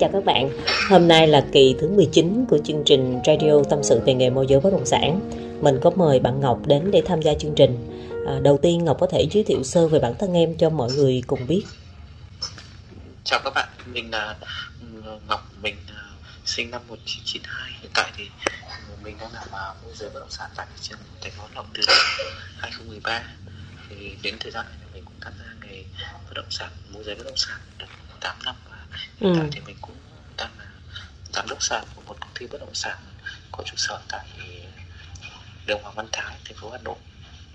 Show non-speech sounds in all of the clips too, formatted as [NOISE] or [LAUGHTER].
Chào các bạn, hôm nay là kỳ thứ 19 của chương trình Radio Tâm sự về nghề môi giới bất động sản. Mình có mời bạn Ngọc đến để tham gia chương trình. À, đầu tiên Ngọc có thể giới thiệu sơ về bản thân em cho mọi người cùng biết. Chào các bạn, mình là ừ, Ngọc, mình à, sinh năm 1992. Hiện tại thì ừ, mình đang làm à, môi giới bất động sản tại thị trường thành phố Hà từ 2013. Thì đến thời gian này mình cũng tham gia nghề bất động sản, môi giới bất động sản được 8 năm hiện Ừ. tại thì mình cũng đang là giám đốc sàn của một công ty bất động sản có trụ sở tại đường Hoàng Văn Thái, thành phố Hà Nội.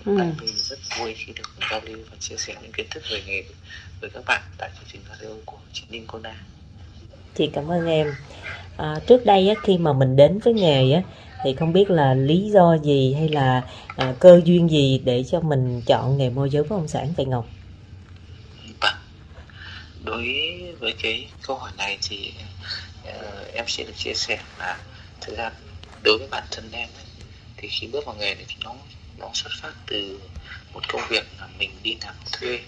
Ừ. Hiện tại mình rất vui khi được giao lưu và chia sẻ những kiến thức về nghề với các bạn tại chương trình radio của chị Ninh Kona. Chị cảm ơn em. À, trước đây á, khi mà mình đến với nghề á, thì không biết là lý do gì hay là à, cơ duyên gì để cho mình chọn nghề môi giới bất động sản vậy Ngọc? Vâng. Đối với cái câu hỏi này thì uh, em sẽ được chia sẻ là thực ra đối với bản thân em ấy, thì khi bước vào nghề này thì nó nó xuất phát từ một công việc là mình đi làm thuê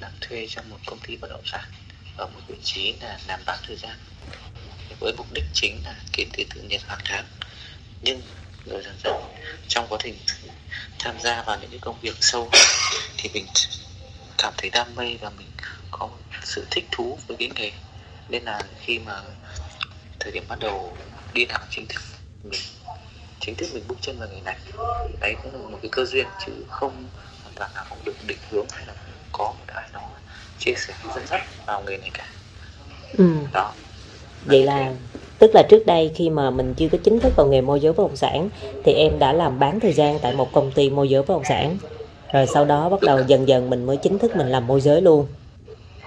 làm thuê cho một công ty bất động sản ở một vị trí là làm bán thời gian với mục đích chính là kiếm tiền tự nhiên hàng tháng. Nhưng rồi dần dần trong quá trình tham gia vào những cái công việc sâu thì mình cảm thấy đam mê và mình có sự thích thú với cái nghề nên là khi mà thời điểm bắt đầu đi làm chính thức mình chính thức mình bước chân vào nghề này đấy cũng là một cái cơ duyên chứ không hoàn toàn là không được định hướng hay là có một ai đó chia sẻ dẫn dắt vào nghề này cả Ừ. đó Vậy là tức là trước đây khi mà mình chưa có chính thức vào nghề môi giới bất động sản thì em đã làm bán thời gian tại một công ty môi giới bất động sản. Rồi sau đó bắt đầu dần dần mình mới chính thức mình làm môi giới luôn.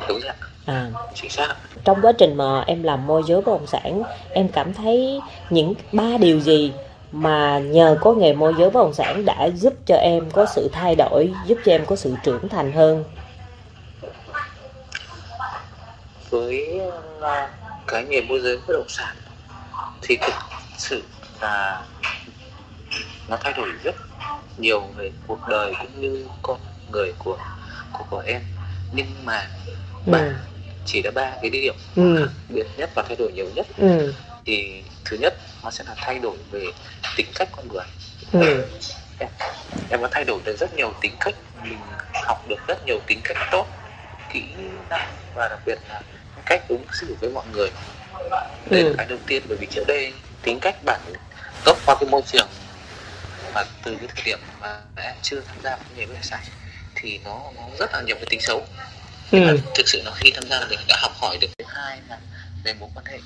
Đúng rồi À, chính xác trong quá trình mà em làm môi giới bất động sản, em cảm thấy những ba điều gì mà nhờ có nghề môi giới bất động sản đã giúp cho em có sự thay đổi, giúp cho em có sự trưởng thành hơn. với ờ, cái nghề môi giới bất động sản thì thực sự là nó thay đổi rất nhiều về cuộc đời cũng như con người của của, của em. Nhưng mà Ừ. ba chỉ là ba cái điểm Ừ. biệt nhất và thay đổi nhiều nhất Ừ. thì thứ nhất nó sẽ là thay đổi về tính cách con người Ừ. em có thay đổi được rất nhiều tính cách mình học được rất nhiều tính cách tốt kỹ năng và đặc biệt là cách ứng xử với mọi người đây Ừ. là cái đầu tiên bởi vì trước đây tính cách bản gốc qua cái môi trường mà từ cái thời điểm mà em chưa tham gia vào nghề bất động sản thì nó nó rất là nhiều cái tính xấu Ừ. thực sự là khi tham gia mình đã học hỏi được thứ hai là về mối quan hệ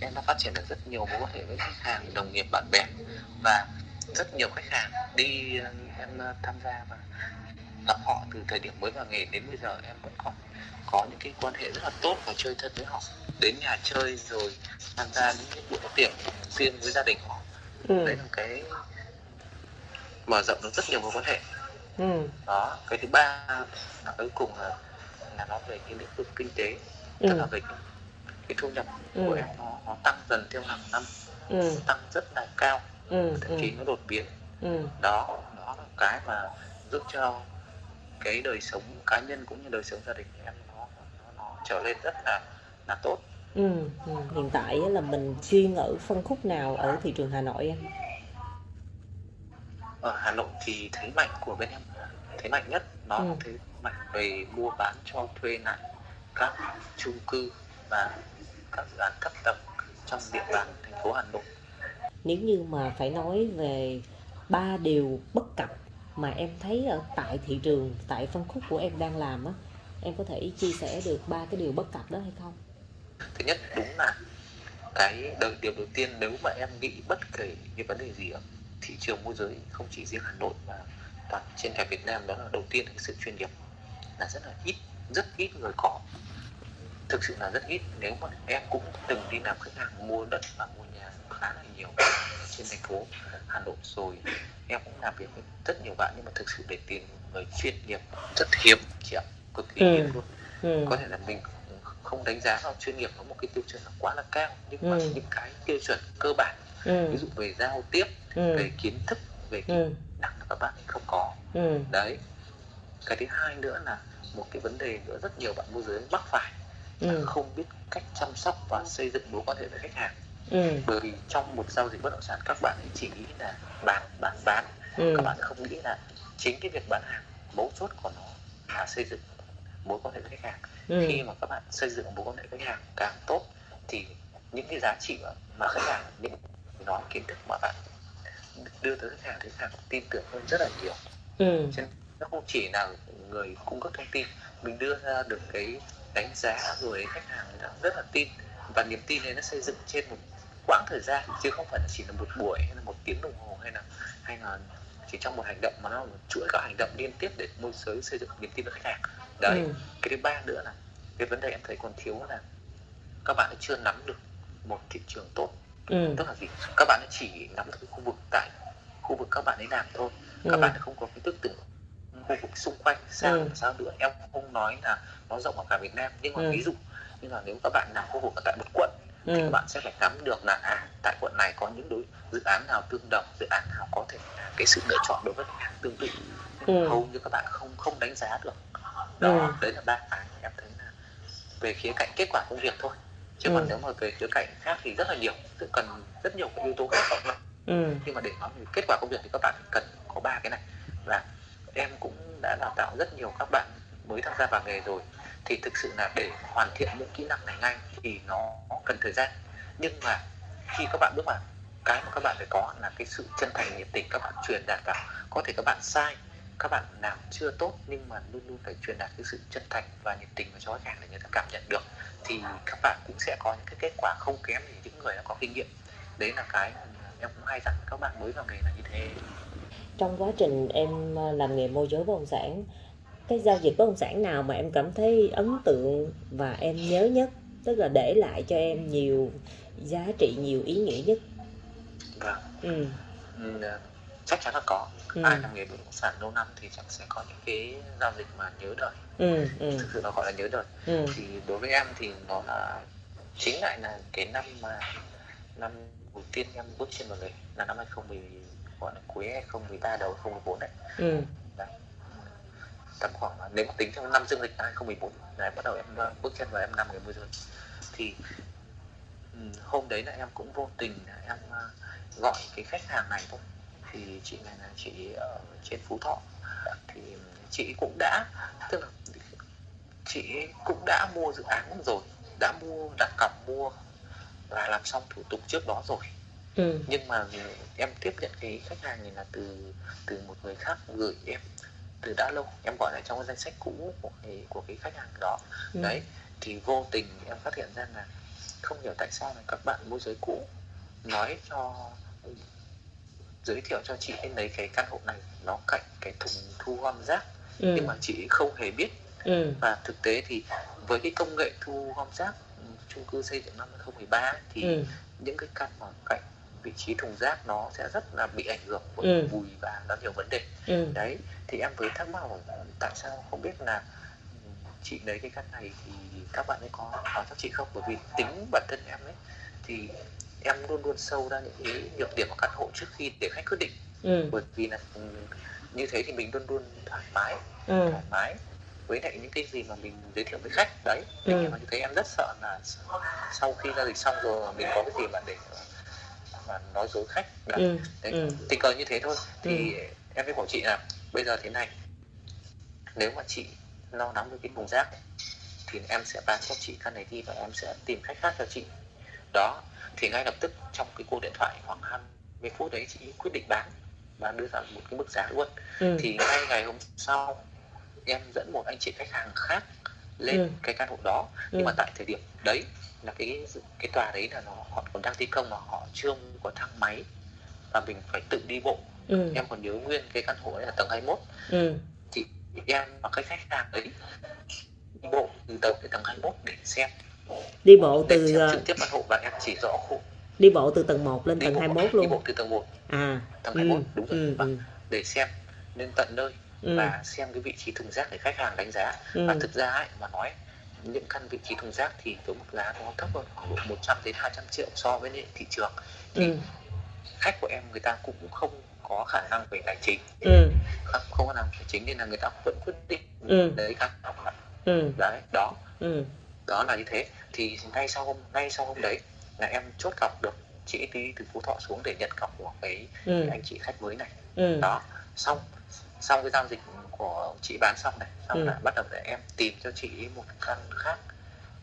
em đã phát triển được rất nhiều mối quan hệ với khách hàng đồng nghiệp bạn bè và rất nhiều khách hàng đi em tham gia và gặp họ từ thời điểm mới vào nghề đến bây giờ em vẫn còn có những cái quan hệ rất là tốt và chơi thân với họ đến nhà chơi rồi tham gia những cái buổi tiệc riêng với gia đình họ Ừ. đấy là cái mở rộng được rất nhiều mối quan hệ Ừ. đó cái thứ ba là cuối cùng là là nó về cái lĩnh vực kinh tế tức là Ừ. về cái, cái thu nhập Ừ. của em nó, nó tăng dần theo hàng năm Ừ. tăng rất là cao Ừ. thậm chí nó đột biến Ừ. đó đó là cái mà giúp cho cái đời sống cá nhân cũng như đời sống gia đình của em nó nó, nó trở lên rất là là tốt Ừ, ừ. Hiện tại là mình chuyên ở phân khúc nào ở thị trường Hà Nội em? ở Hà Nội thì thế mạnh của bên em thế mạnh nhất nó là Ừ. thế mạnh về mua bán cho thuê lại các chung cư và các dự án thấp tầng trong địa bàn thành phố Hà Nội Nếu như mà phải nói về ba điều bất cập mà em thấy ở tại thị trường, tại phân khúc của em đang làm á, em có thể chia sẻ được ba cái điều bất cập đó hay không? thứ nhất đúng là cái đầu, điều đầu tiên nếu mà em nghĩ bất kể những vấn đề gì ở thị trường môi giới không chỉ riêng Hà Nội mà toàn trên cả Việt Nam đó là đầu tiên là cái sự chuyên nghiệp là rất là ít rất ít người có thực sự là rất ít nếu mà em cũng từng đi làm khách hàng mua đất và mua nhà khá là nhiều trên thành phố Hà Nội rồi em cũng làm việc với rất nhiều bạn nhưng mà thực sự để tìm người chuyên nghiệp rất hiếm chị ạ cực kỳ Ừ. hiếm luôn Ừ. có thể là mình không đánh giá vào chuyên nghiệp nó một cái tiêu chuẩn là quá là cao nhưng mà Ừ. những cái tiêu chuẩn cơ bản Ừ. ví dụ về giao tiếp Ừ. về kiến thức về kỹ Ừ. là các bạn ấy không có Ừ. đấy cái thứ hai nữa là một cái vấn đề nữa rất nhiều bạn môi giới mắc phải ừ. không biết cách chăm sóc và xây dựng mối quan hệ với khách hàng ừ. bởi vì trong một giao dịch bất động sản các bạn ấy chỉ nghĩ là bán bán bán ừ. các bạn không nghĩ là chính cái việc bán hàng mấu chốt của nó là xây dựng mối quan hệ với khách hàng ừ. khi mà các bạn xây dựng mối quan hệ với khách hàng càng tốt thì những cái giá trị mà khách hàng những nói kiến thức mà bạn đưa tới khách hàng thì khách hàng tin tưởng hơn rất là nhiều ừ. Nên nó không chỉ là người cung cấp thông tin mình đưa ra được cái đánh giá rồi khách hàng ta rất là tin và niềm tin này nó xây dựng trên một quãng thời gian chứ không phải là chỉ là một buổi hay là một tiếng đồng hồ hay là hay là chỉ trong một hành động mà nó là một chuỗi các hành động liên tiếp để môi giới xây dựng niềm tin với khách hàng đấy Ừ. cái thứ ba nữa là cái vấn đề em thấy còn thiếu là các bạn chưa nắm được một thị trường tốt ừ. tức là gì các bạn ấy chỉ nắm được khu vực tại khu vực các bạn ấy làm thôi các Ừ. bạn ấy không có kiến thức từ khu vực xung quanh sao Ừ. sao nữa em không nói là nó rộng ở cả Việt Nam nhưng mà Ừ. ví dụ như là nếu các bạn làm khu vực ở tại một quận thì ừ. các bạn sẽ phải nắm được là à tại quận này có những đối dự án nào tương đồng dự án nào có thể là cái sự lựa chọn đối với khách hàng tương tự Ừ. hầu như các bạn không không đánh giá được Ừ. đó đấy là ba cái em thấy là về khía cạnh kết quả công việc thôi chứ Ừ. còn nếu mà về khía cạnh khác thì rất là nhiều rất cần rất nhiều cái yếu tố khác cộng lại ừ. nhưng mà để nói về kết quả công việc thì các bạn cần có ba cái này. Là em cũng đã đào tạo rất nhiều các bạn mới tham gia vào nghề rồi. Thì thực sự là để hoàn thiện những kỹ năng này ngay thì nó cần thời gian. Nhưng mà khi các bạn bước vào cái mà các bạn phải có là cái sự chân thành nhiệt tình các bạn truyền đạt vào. Có thể các bạn sai các bạn làm chưa tốt nhưng mà luôn luôn phải truyền đạt cái sự chân thành và nhiệt tình vào cho khách hàng để người ta cảm nhận được thì các bạn cũng sẽ có những cái kết quả không kém gì những người đã có kinh nghiệm. Đấy là cái em cũng hay dặn các bạn mới vào nghề là như thế. Trong quá trình em ờ, làm nghề môi giới bất động sản cái giao dịch bất động sản nào mà em cảm thấy ấn tượng và em nhớ nhất tức là để lại cho em nhiều giá trị nhiều ý nghĩa nhất? Vâng. Ừ. Chắc chắn là có Ừ. ai làm nghề bất động sản lâu năm thì chắc sẽ có những cái giao dịch mà nhớ đời Ừ. Ừ. thực sự nó gọi là nhớ đời Ừ. thì đối với em thì nó là chính lại là cái năm mà năm đầu tiên em bước chân vào nghề là năm 2010 gọi là cuối 2013 đầu 2014 đấy Ừ. tầm khoảng nếu mà tính theo năm dương lịch là 2014 là bắt đầu em ờ, bước chân vào em làm nghề môi giới thì ừ, hôm đấy là em cũng vô tình em ờ, gọi cái khách hàng này thôi thì chị này là chị ở trên phú thọ thì chị cũng đã tức là chị cũng đã mua dự án rồi đã mua đặt cọc mua và làm xong thủ tục trước đó rồi Ừ. nhưng mà em tiếp nhận cái khách hàng này là từ từ một người khác gửi em từ đã lâu em gọi là trong cái danh sách cũ của cái của cái khách hàng đó Ừ. đấy thì vô tình em phát hiện ra là không hiểu tại sao là các bạn môi giới cũ nói cho giới thiệu cho chị ấy lấy cái căn hộ này nó cạnh cái thùng thu gom rác Ừ. nhưng mà chị không hề biết Ừ. và thực tế thì với cái công nghệ thu gom rác ừ, chung cư xây dựng năm 2013 thì Ừ. những cái căn mà cạnh vị trí thùng rác nó sẽ rất là bị ảnh hưởng bởi Ừ. bụi và nó nhiều vấn đề Ừ. đấy thì em mới thắc mắc là tại sao không biết là ừ, chị lấy cái căn này thì các bạn ấy có nói cho chị không bởi vì tính bản thân em ấy thì em luôn luôn sâu ra những cái nhược điểm của căn hộ trước khi để khách quyết định Ừ. bởi vì là ừ, như thế thì mình luôn luôn thoải mái Ừ. thoải mái với lại những cái gì mà mình giới thiệu với khách đấy Ừ. nhưng mà như thế em rất sợ là sau khi giao dịch xong rồi mình có cái gì mà để mà nói dối khách đấy, Ừ. đấy. Ừ. tình cờ như thế thôi thì em mới bảo chị là bây giờ thế này nếu mà chị lo nắm được cái thùng rác thì em sẽ bán cho chị căn này đi và em sẽ tìm khách khác cho chị đó thì ngay lập tức trong cái cuộc điện thoại khoảng 20 phút đấy chị quyết định bán và đưa ra một cái mức giá luôn Ừ. thì ngay ngày hôm sau em dẫn một anh chị khách hàng khác lên Ừ. cái căn hộ đó nhưng Ừ. mà tại thời điểm đấy là cái cái tòa đấy là nó họ còn đang thi công mà họ chưa có thang máy và mình phải tự đi bộ Ừ. em còn nhớ nguyên cái căn hộ đấy là tầng 21 Ừ. thì em và cái khách hàng ấy đi bộ từ tầng đến tầng 21 để xem đi bộ từ ờ, trực tiếp căn hộ và em chỉ rõ khu đi bộ từ tầng 1 lên đi tầng bộ, 21 đi bộ luôn từ tầng 1 à tầng ừ. 21 đúng rồi Ừ. vâng. Ừ. để xem lên tận nơi Ừ. và xem cái vị trí thùng rác để khách hàng đánh giá Ừ. và thực ra ấy, mà nói những căn vị trí thùng rác thì với mức giá nó thấp hơn khoảng độ 100 đến 200 triệu so với thị trường thì Ừ. khách của em người ta cũng không có khả năng về tài chính Ừ. không không có khả năng tài chính nên là người ta vẫn quyết định Ừ. lấy căn hộ Ừ. đấy đó Ừ. đó là như thế thì ngay sau hôm ngay sau hôm đấy là em chốt cọc được chị đi từ phú thọ xuống để nhận cọc của cái, ừ. cái anh chị khách mới này ừ. đó xong xong cái giao dịch của chị bán xong này xong Ừ. là bắt đầu để em tìm cho chị một căn khác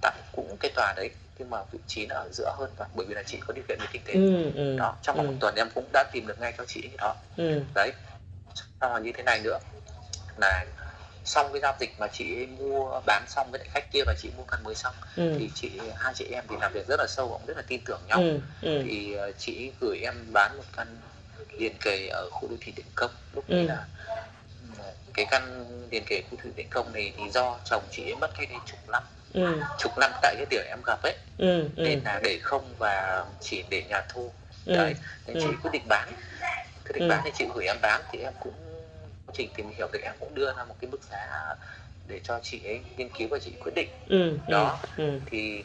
tại cũng cái tòa đấy nhưng mà vị trí nó ở giữa hơn và bởi vì là chị có điều kiện về kinh tế ừ. ừ. đó trong vòng ừ. một tuần em cũng đã tìm được ngay cho chị đó ừ. đấy xong là như thế này nữa là xong cái giao dịch mà chị ấy mua bán xong với lại khách kia và chị mua căn mới xong ừ. thì chị hai chị em thì làm việc rất là sâu cũng rất là tin tưởng nhau ừ. ừ. thì ờ, chị gửi em bán một căn liền kề ở khu đô thị Điện Công lúc Ừ. là cái căn liền kề khu đô thị Điện Công này thì do chồng chị ấy mất cách đây chục năm ừ. chục năm tại cái điểm em gặp ấy ừ. ừ. nên là để không và chỉ để nhà thu Ừ. đấy nên chị Ừ. quyết định bán quyết định Ừ. bán thì chị gửi em bán thì em cũng trình tìm hiểu thì em cũng đưa ra một cái mức giá để cho chị ấy nghiên cứu và chị quyết định ừ. Đó. ừ. thì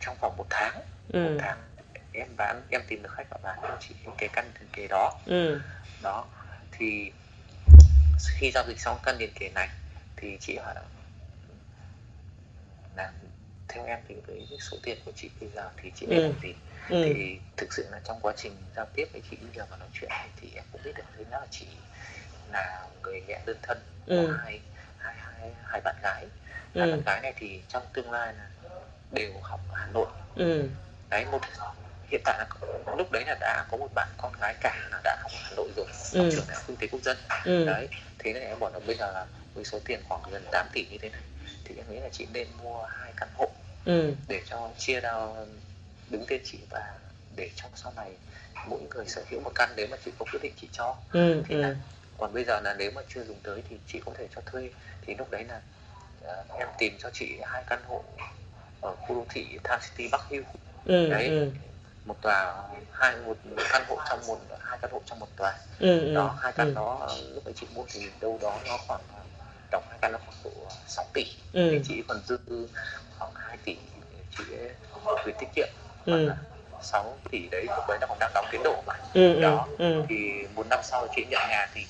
trong vòng một tháng ừ. một tháng em bán em tìm được khách và bán cho chị cái căn liền kề đó ừ. đó thì khi giao dịch xong căn liền kề này thì chị hỏi là theo em thì với số tiền của chị bây giờ thì chị nên Ừ. làm gì ừ. thì thực sự là trong quá trình giao tiếp với chị bây giờ và nói chuyện ấy, thì em cũng biết được thứ nhất là chị là người mẹ đơn thân của Ừ. hai, hai, hai, hai bạn gái Ừ. hai bạn gái này thì trong tương lai là đều học ở Hà Nội ừ. đấy một hiện tại là lúc đấy là đã có một bạn con gái cả là đã học ở Hà Nội rồi học Ừ. trường đại học kinh tế quốc dân ừ. đấy thế nên em bảo là bây giờ là với số tiền khoảng gần 8 tỷ như thế này thì em nghĩ là chị nên mua hai căn hộ ừ. để cho chia ra đứng tên chị và để cho sau này mỗi người sở hữu một căn nếu mà chị có quyết định chị cho ừ. thì ừ. là còn bây giờ là nếu mà chưa dùng tới thì chị có thể cho thuê thì lúc đấy là ờ, em tìm cho chị hai căn hộ ở khu đô thị Tham City Bắc Hill ừ. đấy. ừ. một tòa hai một căn hộ trong một hai căn hộ trong một tòa ừ. ừ. đó hai căn ừ. đó lúc ấy chị mua thì đâu đó nó khoảng tổng hai căn nó khoảng độ 6 tỷ ừ. thì chị còn dư khoảng 2 tỷ chị gửi tiết kiệm Ừ. khoảng là 6 tỷ đấy lúc đấy nó còn đang đóng tiến độ mà ừ. ừ. đó. ừ. thì một năm sau chị nhận nhà thì,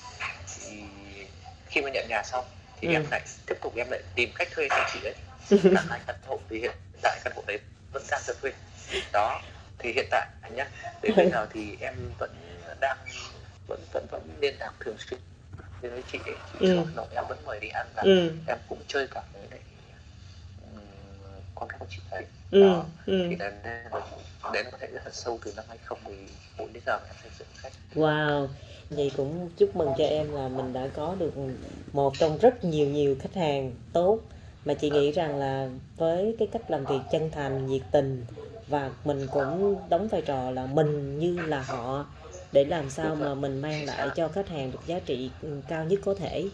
thì khi mà nhận nhà xong thì Ừ. em lại tiếp tục em lại tìm cách thuê cho chị ấy [LAUGHS] cả hai căn hộ thì hiện tại căn hộ đấy vẫn đang cho thuê đó thì hiện tại nhá đến bây giờ thì em vẫn đang vẫn vẫn vẫn liên lạc thường xuyên với chị ấy chị Ừ. Nội em vẫn mời đi ăn và ừ. em cũng chơi cả với lại ừm, con của chị ấy ừ. đó ừ. thì đấy, đấy, nó có thể rất là sâu từ năm 2014 đến giờ em xây dựng khách Wow, vậy cũng chúc mừng cho em là mình đã có được một trong rất nhiều nhiều khách hàng tốt mà chị nghĩ rằng là với cái cách làm việc chân thành, nhiệt tình và mình cũng đóng vai trò là mình như là họ để làm sao mà mình mang lại cho khách hàng được giá trị cao nhất có thể.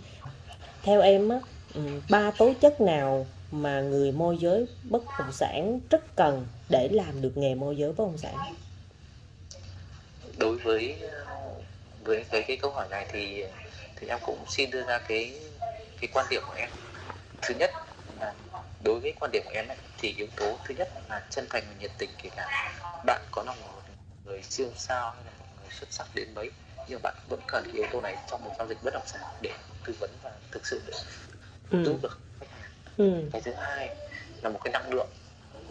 Theo em á, ừ, ba tố chất nào mà người môi giới bất động sản rất cần để làm được nghề môi giới bất động sản? đối với với với cái câu hỏi này thì thì em cũng xin đưa ra cái cái quan điểm của em thứ nhất là đối với quan điểm của em ấy, thì yếu tố thứ nhất là chân thành và nhiệt tình kể cả bạn có là một người siêu sao hay là một người xuất sắc đến mấy nhưng bạn vẫn cần cái yếu tố này trong một giao dịch bất động sản để tư vấn và thực sự Ừ. giúp được khách hàng Ừ. cái thứ hai là một cái năng lượng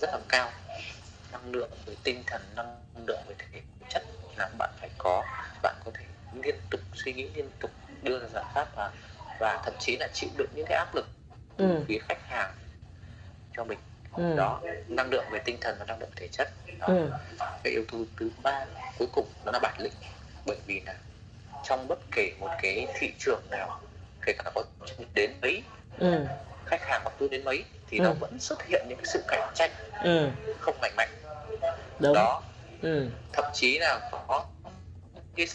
rất là cao năng lượng về tinh thần năng lượng về thể chất là bạn phải có bạn có thể liên tục suy nghĩ liên tục đưa ra giải pháp và và thậm chí là chịu đựng những cái áp lực từ Ừ. phía khách hàng cho mình Ừ. đó năng lượng về tinh thần và năng lượng thể chất đó. Ừ. cái yếu tố thứ ba cuối cùng đó là bản lĩnh bởi vì là trong bất kể một cái thị trường nào kể cả có đến mấy Ừ. khách hàng hoặc tư đến mấy thì Ừ. nó vẫn xuất hiện những cái sự cạnh tranh Ừ. không lành mạnh Đúng. đó Ừ. thậm chí là có cái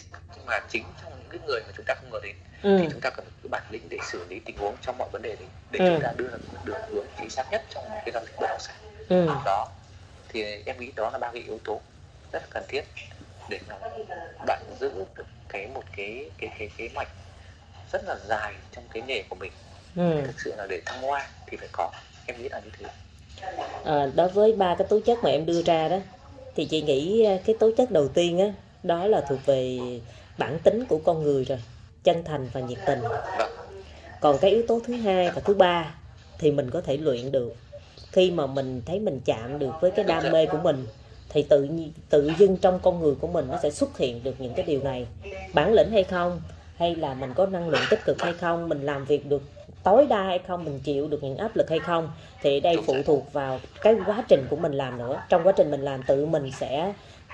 mà chính trong những cái người mà chúng ta không ngờ đến Ừ. thì chúng ta cần cái bản lĩnh để xử lý tình huống trong mọi vấn đề đấy để Ừ. chúng ta đưa ra một đường hướng chính xác nhất trong cái giao dịch bất động sản Ừ. đó thì em nghĩ đó là ba cái yếu tố rất là cần thiết để mà bạn giữ được cái một cái cái cái cái mạch rất là dài trong cái nghề của mình Ừ. thực sự là để thăng hoa thì phải có. Em nghĩ là như thế. À, đối với ba cái tố chất mà em đưa ra đó thì chị nghĩ à, cái tố chất đầu tiên á đó là thuộc về bản tính của con người rồi chân thành và nhiệt tình. Vâng. Còn cái yếu tố thứ hai và thứ ba thì mình có thể luyện được. Khi mà mình thấy mình chạm được với cái đam mê của mình thì tự tự dưng trong con người của mình nó sẽ xuất hiện được những cái điều này. Bản lĩnh hay không hay là mình có năng lượng tích cực hay không mình làm việc được tối đa hay không mình chịu được những áp lực hay không thì đây phụ thuộc vào cái quá trình của mình làm nữa. Trong quá trình mình làm tự mình sẽ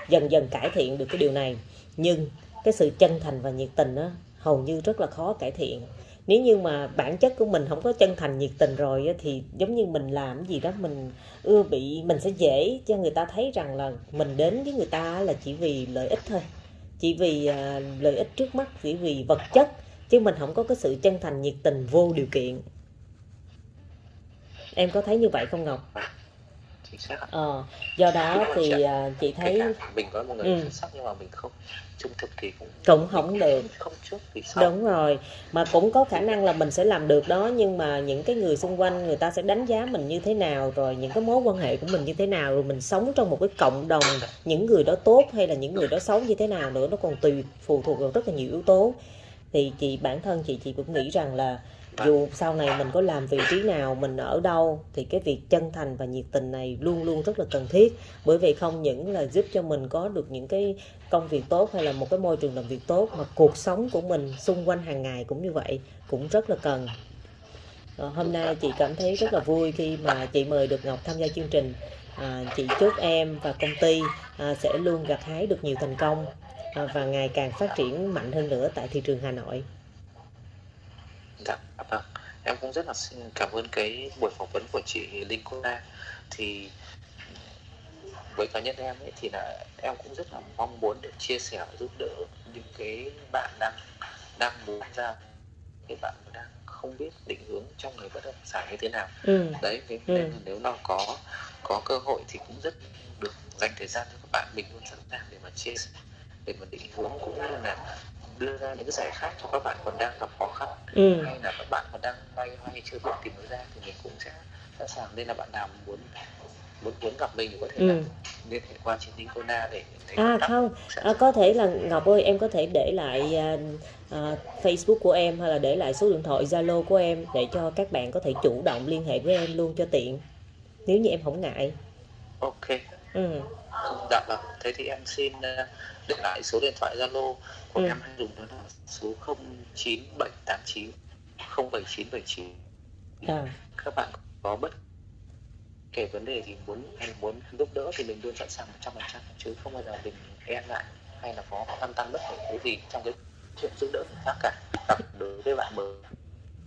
dần dần cải thiện được cái điều này. Nhưng cái sự chân thành và nhiệt tình á hầu như rất là khó cải thiện. Nếu như mà bản chất của mình không có chân thành nhiệt tình rồi á, thì giống như mình làm gì đó mình ưa bị mình sẽ dễ cho người ta thấy rằng là mình đến với người ta là chỉ vì lợi ích thôi. Chỉ vì à, lợi ích trước mắt chỉ vì vật chất chứ mình không có cái sự chân thành nhiệt tình vô điều kiện. Em có thấy như vậy không ngọc? Chính xác ạ. ờ do đó thì Chị- à, chị thấy mình có một người Ừ. xuất sắc nhưng mà mình không trung thực thì cũng cũng không được. không trước thì sau đúng rồi mà cũng có khả năng là mình sẽ làm được đó nhưng mà những cái người xung quanh người ta sẽ đánh giá mình như thế nào rồi những cái mối quan hệ của mình như thế nào rồi mình sống trong một cái cộng đồng những người đó tốt hay là những người đó xấu như thế nào nữa nó còn tùy phụ thuộc vào rất là nhiều yếu tố thì chị bản thân chị chị cũng nghĩ rằng là dù sau này mình có làm vị trí nào mình ở đâu thì cái việc chân thành và nhiệt tình này luôn luôn rất là cần thiết. Bởi vì không những là giúp cho mình có được những cái công việc tốt hay là một cái môi trường làm việc tốt mà cuộc sống của mình xung quanh hàng ngày cũng như vậy cũng rất là cần. Ờ, hôm nay chị cảm thấy rất là vui khi mà chị mời được Ngọc tham gia chương trình. À, chị chúc em và công ty à, sẽ luôn gặt hái được nhiều thành công. à, và ngày càng phát triển mạnh hơn nữa tại thị trường Hà Nội Dạ, vâng. Em cũng rất là xin cảm ơn cái buổi phỏng vấn của chị Linh Cô Thì với cá nhân em ấy thì là em cũng rất là mong muốn được chia sẻ giúp đỡ những cái bạn đang đang muốn ra cái bạn đang không biết định hướng trong người bất động sản như thế nào ừ. đấy thế Ừ. nếu nào có có cơ hội thì cũng rất được dành thời gian cho các bạn mình luôn sẵn sàng để mà chia sẻ để mà định hướng cũng như là đưa ra những cái giải pháp cho các bạn còn đang gặp khó khăn Ừ. hay là các bạn còn đang loay hoay chưa biết tìm ra thì mình cũng sẽ sẵn sàng nên là bạn nào muốn muốn muốn gặp mình thì có thể Ừ. là liên hệ qua trên link Kona để, À không, à, có thể là Ngọc ơi em có thể để lại à, à, Facebook của em hay là để lại số điện thoại Zalo của em để cho các bạn có thể chủ động liên hệ với em luôn cho tiện. Nếu như em không ngại. ok Ừ. dạ vâng thế thì em xin ờ, để lại số điện thoại Zalo của Ừ. em hay dùng đó là số 09789 07979 À, các bạn có bất kể vấn đề gì muốn hay muốn giúp đỡ thì mình luôn sẵn sàng 100% chứ không bao giờ mình e ngại hay là có lăn tăn bất kể cái gì trong cái chuyện giúp đỡ người khác cả. Đặc đối với bạn mới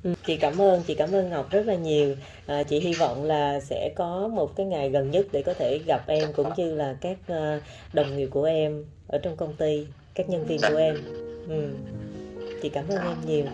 Ừ. chị cảm ơn, chị cảm ơn Ngọc rất là nhiều. À, chị hy vọng là sẽ có một cái ngày gần nhất để có thể gặp em cũng như là các à, đồng nghiệp của em ở trong công ty, các nhân viên của em. Ừ. Chị cảm ơn em nhiều.